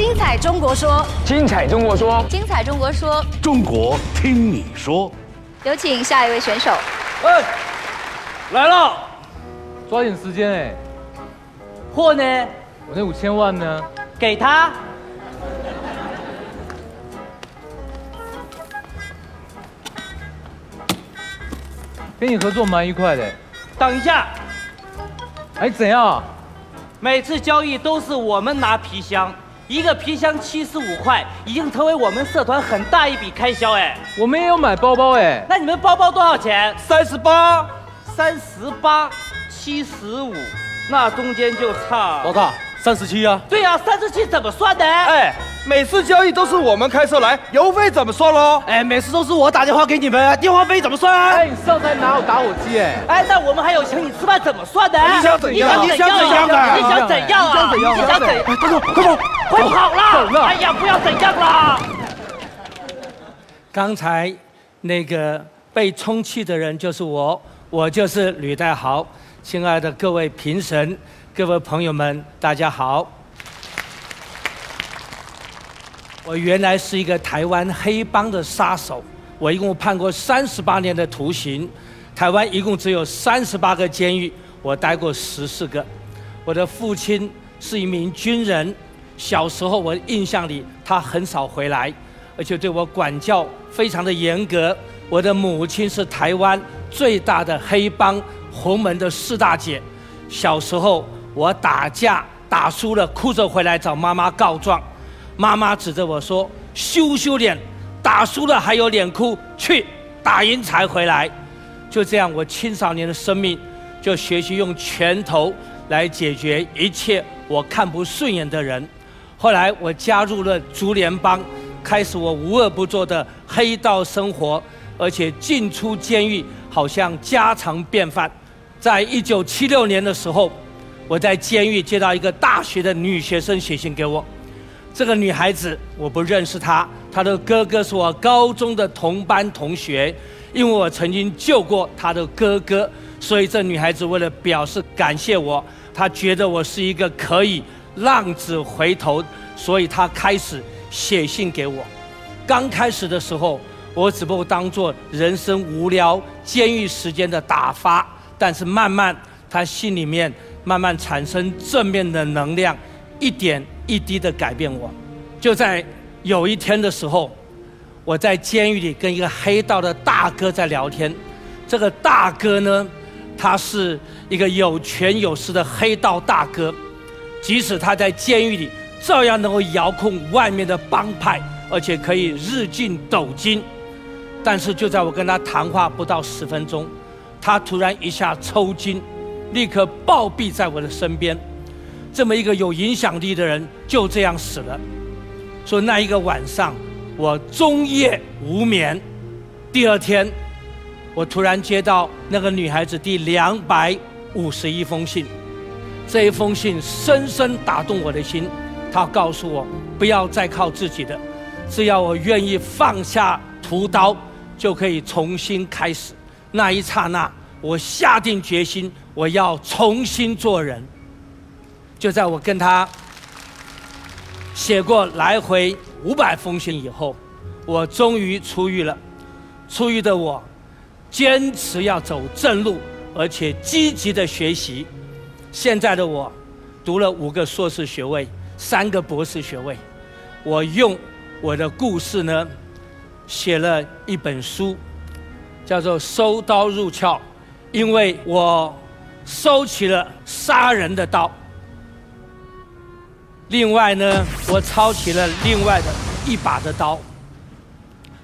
精彩中国说，精彩中国说，精彩中国说，中国听你说。有请下一位选手。哎，来了，抓紧时间哎！货呢？我那五千万呢？给他。跟你合作蛮愉快的。等一下，哎，怎样？每次交易都是我们拿皮箱，一个皮箱七十五块，已经成为我们社团很大一笔开销哎。我们也有买包包哎。那你们包包多少钱？三十八，三十八，七十五，那中间就差老大三十七啊。对呀，三十七怎么算的？哎。每次交易都是我们开车来，油费怎么算喽？哎，每次都是我打电话给你们，电话费怎么算啊？哎，你上台哪有打火机？哎，哎，那我们还有请你吃饭怎么算的？你想怎样？你想怎样啊？你想怎样啊？你想怎样？快走，快走，快跑了！哎呀，不要怎样啦！刚才那个被充气的人就是我，我就是吕代豪。亲爱的各位评审、各位朋友们，大家好。我原来是一个台湾黑帮的杀手，我一共判过三十八年的徒刑。台湾一共只有三十八个监狱，我待过十四个。我的父亲是一名军人，小时候我印象里他很少回来，而且对我管教非常的严格。我的母亲是台湾最大的黑帮洪门的四大姐，小时候我打架打输了，哭着回来找妈妈告状。妈妈指着我说：“羞羞脸，打输了还有脸哭？去打赢才回来。”就这样，我青少年的生命就学习用拳头来解决一切我看不顺眼的人。后来我加入了竹联帮，开始我无恶不作的黑道生活，而且进出监狱好像家常便饭。在一九七六年的时候，我在监狱接到一个大学的女学生写信给我。这个女孩子我不认识她，她的哥哥是我高中的同班同学，因为我曾经救过她的哥哥，所以这女孩子为了表示感谢我，她觉得我是一个可以浪子回头，所以她开始写信给我。刚开始的时候，我只不过当做人生无聊、监狱时间的打发，但是慢慢，她心里面慢慢产生正面的能量，一点。一滴的改变我，就在有一天的时候，我在监狱里跟一个黑道的大哥在聊天。这个大哥呢，他是一个有权有势的黑道大哥，即使他在监狱里，照样能够遥控外面的帮派，而且可以日进斗金。但是就在我跟他谈话不到十分钟，他突然一下抽筋，立刻暴毙在我的身边。这么一个有影响力的人就这样死了。说那一个晚上，我终夜无眠。第二天，我突然接到那个女孩子第两百五十一封信。这一封信深深打动我的心。她告诉我，不要再靠自己的，只要我愿意放下屠刀，就可以重新开始。那一刹那，我下定决心，我要重新做人。就在我跟他写过来回五百封信以后，我终于出狱了。出狱的我，坚持要走正路，而且积极的学习。现在的我，读了五个硕士学位，三个博士学位。我用我的故事呢，写了一本书，叫做《收刀入鞘》，因为我收起了杀人的刀。另外呢，我抄起了另外的一把的刀。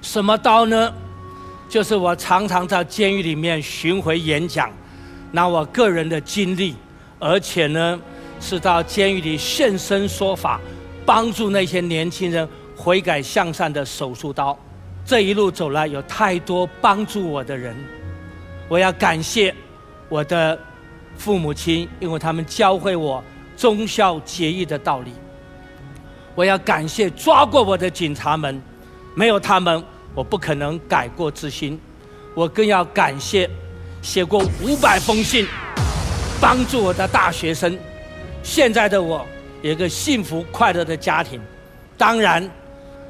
什么刀呢？就是我常常在监狱里面巡回演讲，拿我个人的经历，而且呢，是到监狱里现身说法，帮助那些年轻人悔改向善的手术刀。这一路走来，有太多帮助我的人，我要感谢我的父母亲，因为他们教会我。忠孝节义的道理，我要感谢抓过我的警察们，没有他们，我不可能改过自新。我更要感谢写过五百封信帮助我的大学生。现在的我有一个幸福快乐的家庭，当然，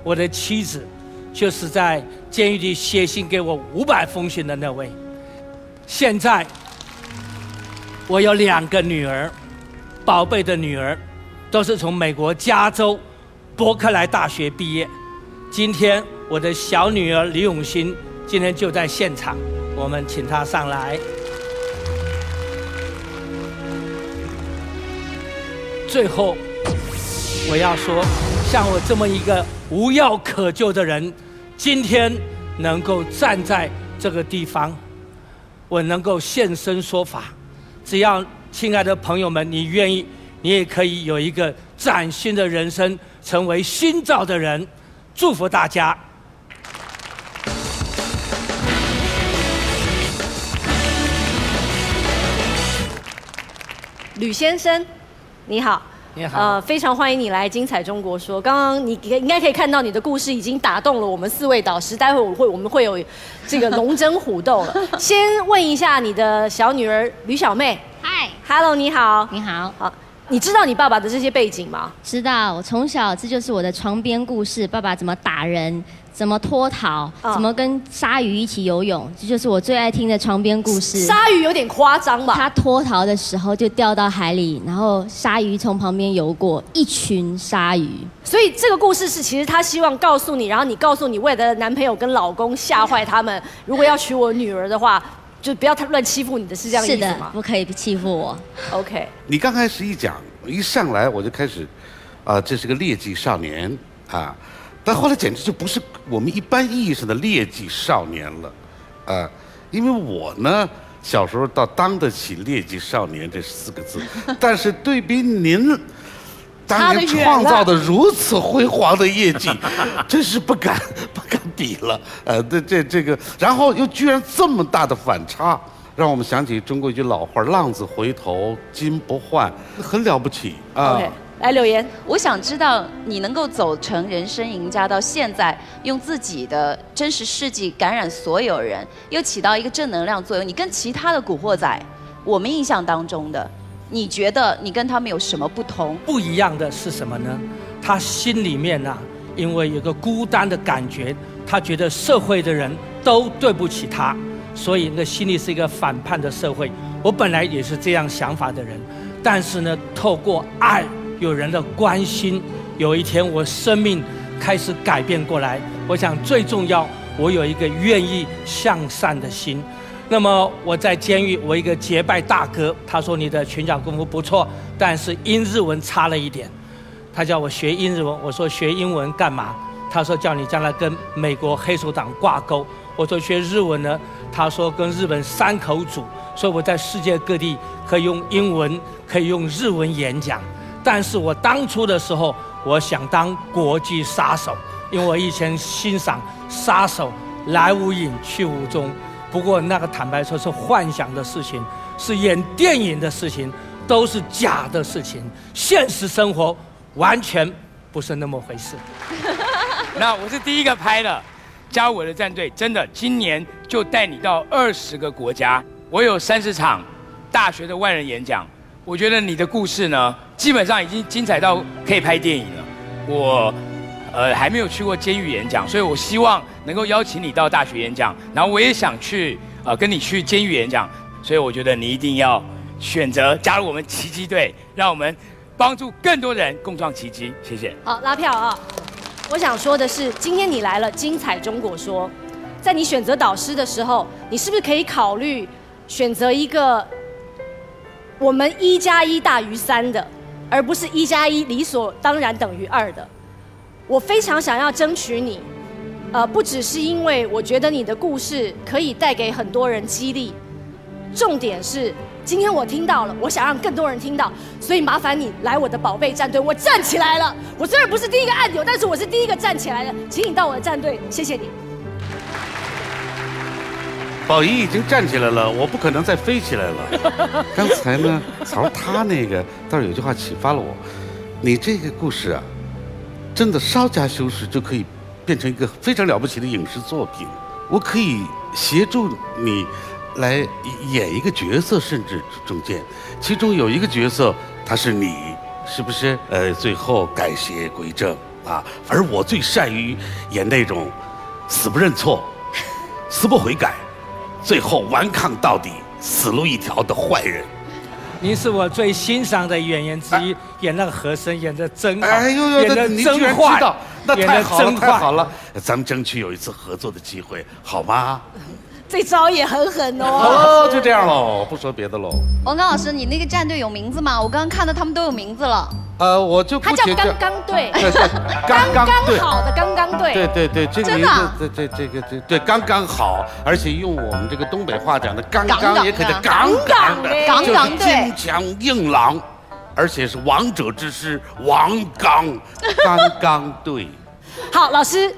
我的妻子就是在监狱里写信给我五百封信的那位。现在我有两个女儿，宝贝的女儿，都是从美国加州伯克莱大学毕业。今天我的小女儿李永新今天就在现场，我们请她上来。最后，我要说，像我这么一个无药可救的人，今天能够站在这个地方，我能够现身说法。只要亲爱的朋友们，你愿意，你也可以有一个崭新的人生，成为新造的人。祝福大家。吕先生，你好。你好呃，非常欢迎你来《精彩中国说》。刚刚你应该可以看到，你的故事已经打动了我们四位导师。待会我会我们会有这个龙争虎斗了。先问一下你的小女儿吕小妹嗨，，Hello，你好。你好，好，你知道你爸爸的这些背景吗？知道我从小这就是我的床边故事，爸爸怎么打人，怎么脱逃，哦怎么跟鲨鱼一起游泳，这就是我最爱听的床边故事。鲨鱼有点夸张吧？他脱逃的时候就掉到海里，然后鲨鱼从旁边游过，一群鲨鱼。所以这个故事是其实他希望告诉你，然后你告诉你未来的男朋友跟老公吓坏他们，如果要娶我女儿的话，就不要太乱欺负你的，是这样的是的意思吗，不可以欺负我。？OK，你刚开始一讲，一上来我就开始，啊、这是个劣迹少年啊，但后来简直就不是我们一般意义上的劣迹少年了，啊，因为我呢小时候倒当得起劣迹少年这四个字，但是对比您。当年创造的如此辉煌的业绩，真是不敢不敢比了。呃，这这这个，然后又居然这么大的反差，让我们想起中国一句老话：“浪子回头金不换”，很了不起啊。OK，来柳岩，我想知道你能够走成人生赢家，到现在用自己的真实事迹感染所有人，又起到一个正能量作用。你跟其他的古惑仔，我们印象当中的，你觉得你跟他们有什么不同？不一样的是什么呢？他心里面呐、因为有个孤单的感觉，他觉得社会的人都对不起他，所以那心里是一个反叛的社会。我本来也是这样想法的人，但是呢，透过爱，有人的关心，有一天我生命开始改变过来。我想最重要，我有一个愿意向善的心。那么我在监狱，我一个结拜大哥，他说你的拳脚功夫不错，但是英日文差了一点。他叫我学英日文，我说学英文干嘛？他说叫你将来跟美国黑手党挂钩。我说学日文呢？他说跟日本山口组，所以我在世界各地可以用英文，可以用日文演讲。但是我当初的时候，我想当国际杀手，因为我以前欣赏杀手来无影去无踪。不过那个坦白说是幻想的事情，是演电影的事情，都是假的事情。现实生活完全不是那么回事。那我是第一个拍的，加入我的战队，真的今年就带你到二十个国家，我有三十场大学的万人演讲。我觉得你的故事呢，基本上已经精彩到可以拍电影了。我呃还没有去过监狱演讲，所以我希望能够邀请你到大学演讲，然后我也想去呃跟你去监狱演讲，所以我觉得你一定要选择加入我们奇迹队，让我们帮助更多人共创奇迹。谢谢。好，拉票啊！我想说的是，今天你来了，精彩中国说，在你选择导师的时候，你是不是可以考虑选择一个我们一加一大于三的，而不是一加一理所当然等于二的？我非常想要争取你，呃，不只是因为我觉得你的故事可以带给很多人激励，重点是今天我听到了，我想让更多人听到，所以麻烦你来我的宝贝战队，我站起来了。我虽然不是第一个按钮，但是我是第一个站起来的，请你到我的战队，谢谢你。宝仪已经站起来了，我不可能再飞起来了。刚才呢，曹儿他那个倒是有句话启发了我，你这个故事啊，真的稍加修饰就可以变成一个非常了不起的影视作品。我可以协助你来演一个角色，甚至中间，其中有一个角色他是你，是不是？呃，最后改邪归正啊。而我最善于演那种死不认错、死不悔改，最后顽抗到底、死路一条的坏人。您是我最欣赏的演员之一，演那个和珅演的真好，哎呦呦，演的真坏那太好了，太好了，咱们争取有一次合作的机会，好吗？这招也很狠哦。哦，就这样喽，不说别的喽。王刚老师，你那个战队有名字吗？我刚刚看到他们都有名字了。呃，我就他叫刚刚队，刚刚。好的刚刚队。对对对，这个名真的啊字，这这这个这对刚刚好，而且用我们这个东北话讲的“刚刚”也可以的“杠杠的”，杠就是杠队金强硬朗，而且是王者之师王刚，刚刚队。好，老师，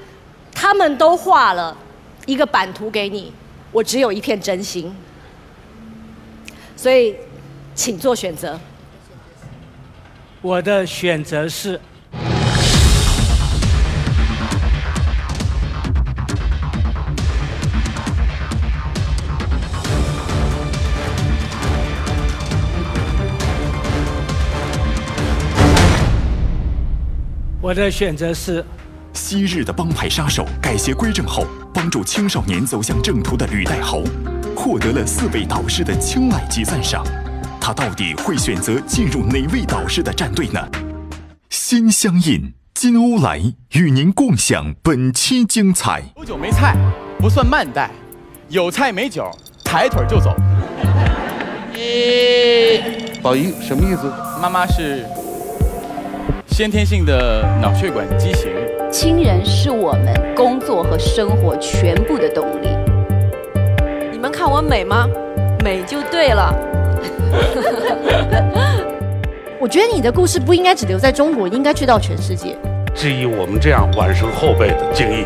他们都画了一个版图给你，我只有一片真心，所以请做选择。我的选择是我的选择是昔日的帮派杀手改邪归正后，帮助青少年走向正途的吕代豪，获得了四位导师的青睐及赞赏。他到底会选择进入哪位导师的战队呢？心相印，金欧来与您共享本期精彩。有酒没菜不算慢待，有菜没酒抬腿就走。宝仪什么意思？妈妈是先天性的脑血管畸形，亲人是我们工作和生活全部的动力。你们看我美吗？美就对了。我觉得你的故事不应该只留在中国，应该去到全世界。致以我们这样晚生后辈的敬意。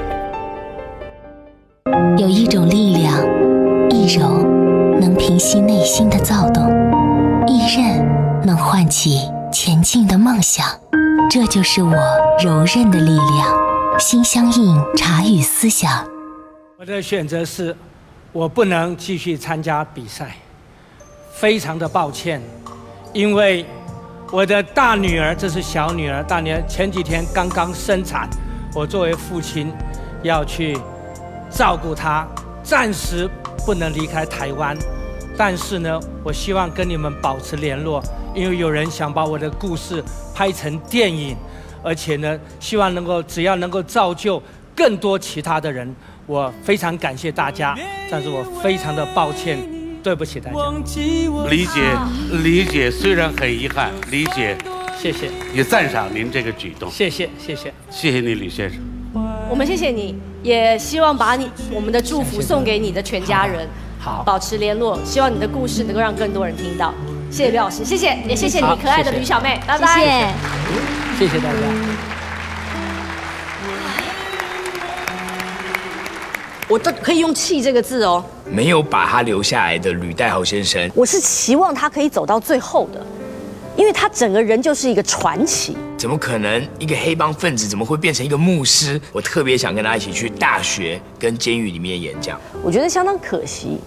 有一种力量，一柔能平息内心的躁动，一韧能唤起前进的梦想。这就是我柔韧的力量。心相印，茶语思想。我的选择是，我不能继续参加比赛，非常的抱歉，因为我的大女儿，这是小女儿，大女儿前几天刚刚生产，我作为父亲要去照顾她，暂时不能离开台湾，但是呢，我希望跟你们保持联络，因为有人想把我的故事拍成电影，而且呢，希望能够只要能够造就更多其他的人，我非常感谢大家，但是我非常的抱歉，对不起大家。理解理解，虽然很遗憾，理解谢谢，也赞赏您这个举动。谢谢，谢谢。谢谢你，李先生。我们谢谢你，也希望把你我们的祝福送给你的全家人，好，保持联络，希望你的故事能够让更多人听到。谢谢刘老师，谢谢，也谢谢你可爱的吕小妹，拜拜。谢谢。谢谢大家。我都可以用“气”这个字哦。没有把他留下来的吕代豪先生，我是期望他可以走到最后的，因为他整个人就是一个传奇。怎么可能一个黑帮分子怎么会变成一个牧师？我特别想跟他一起去大学跟监狱里面演讲。我觉得相当可惜，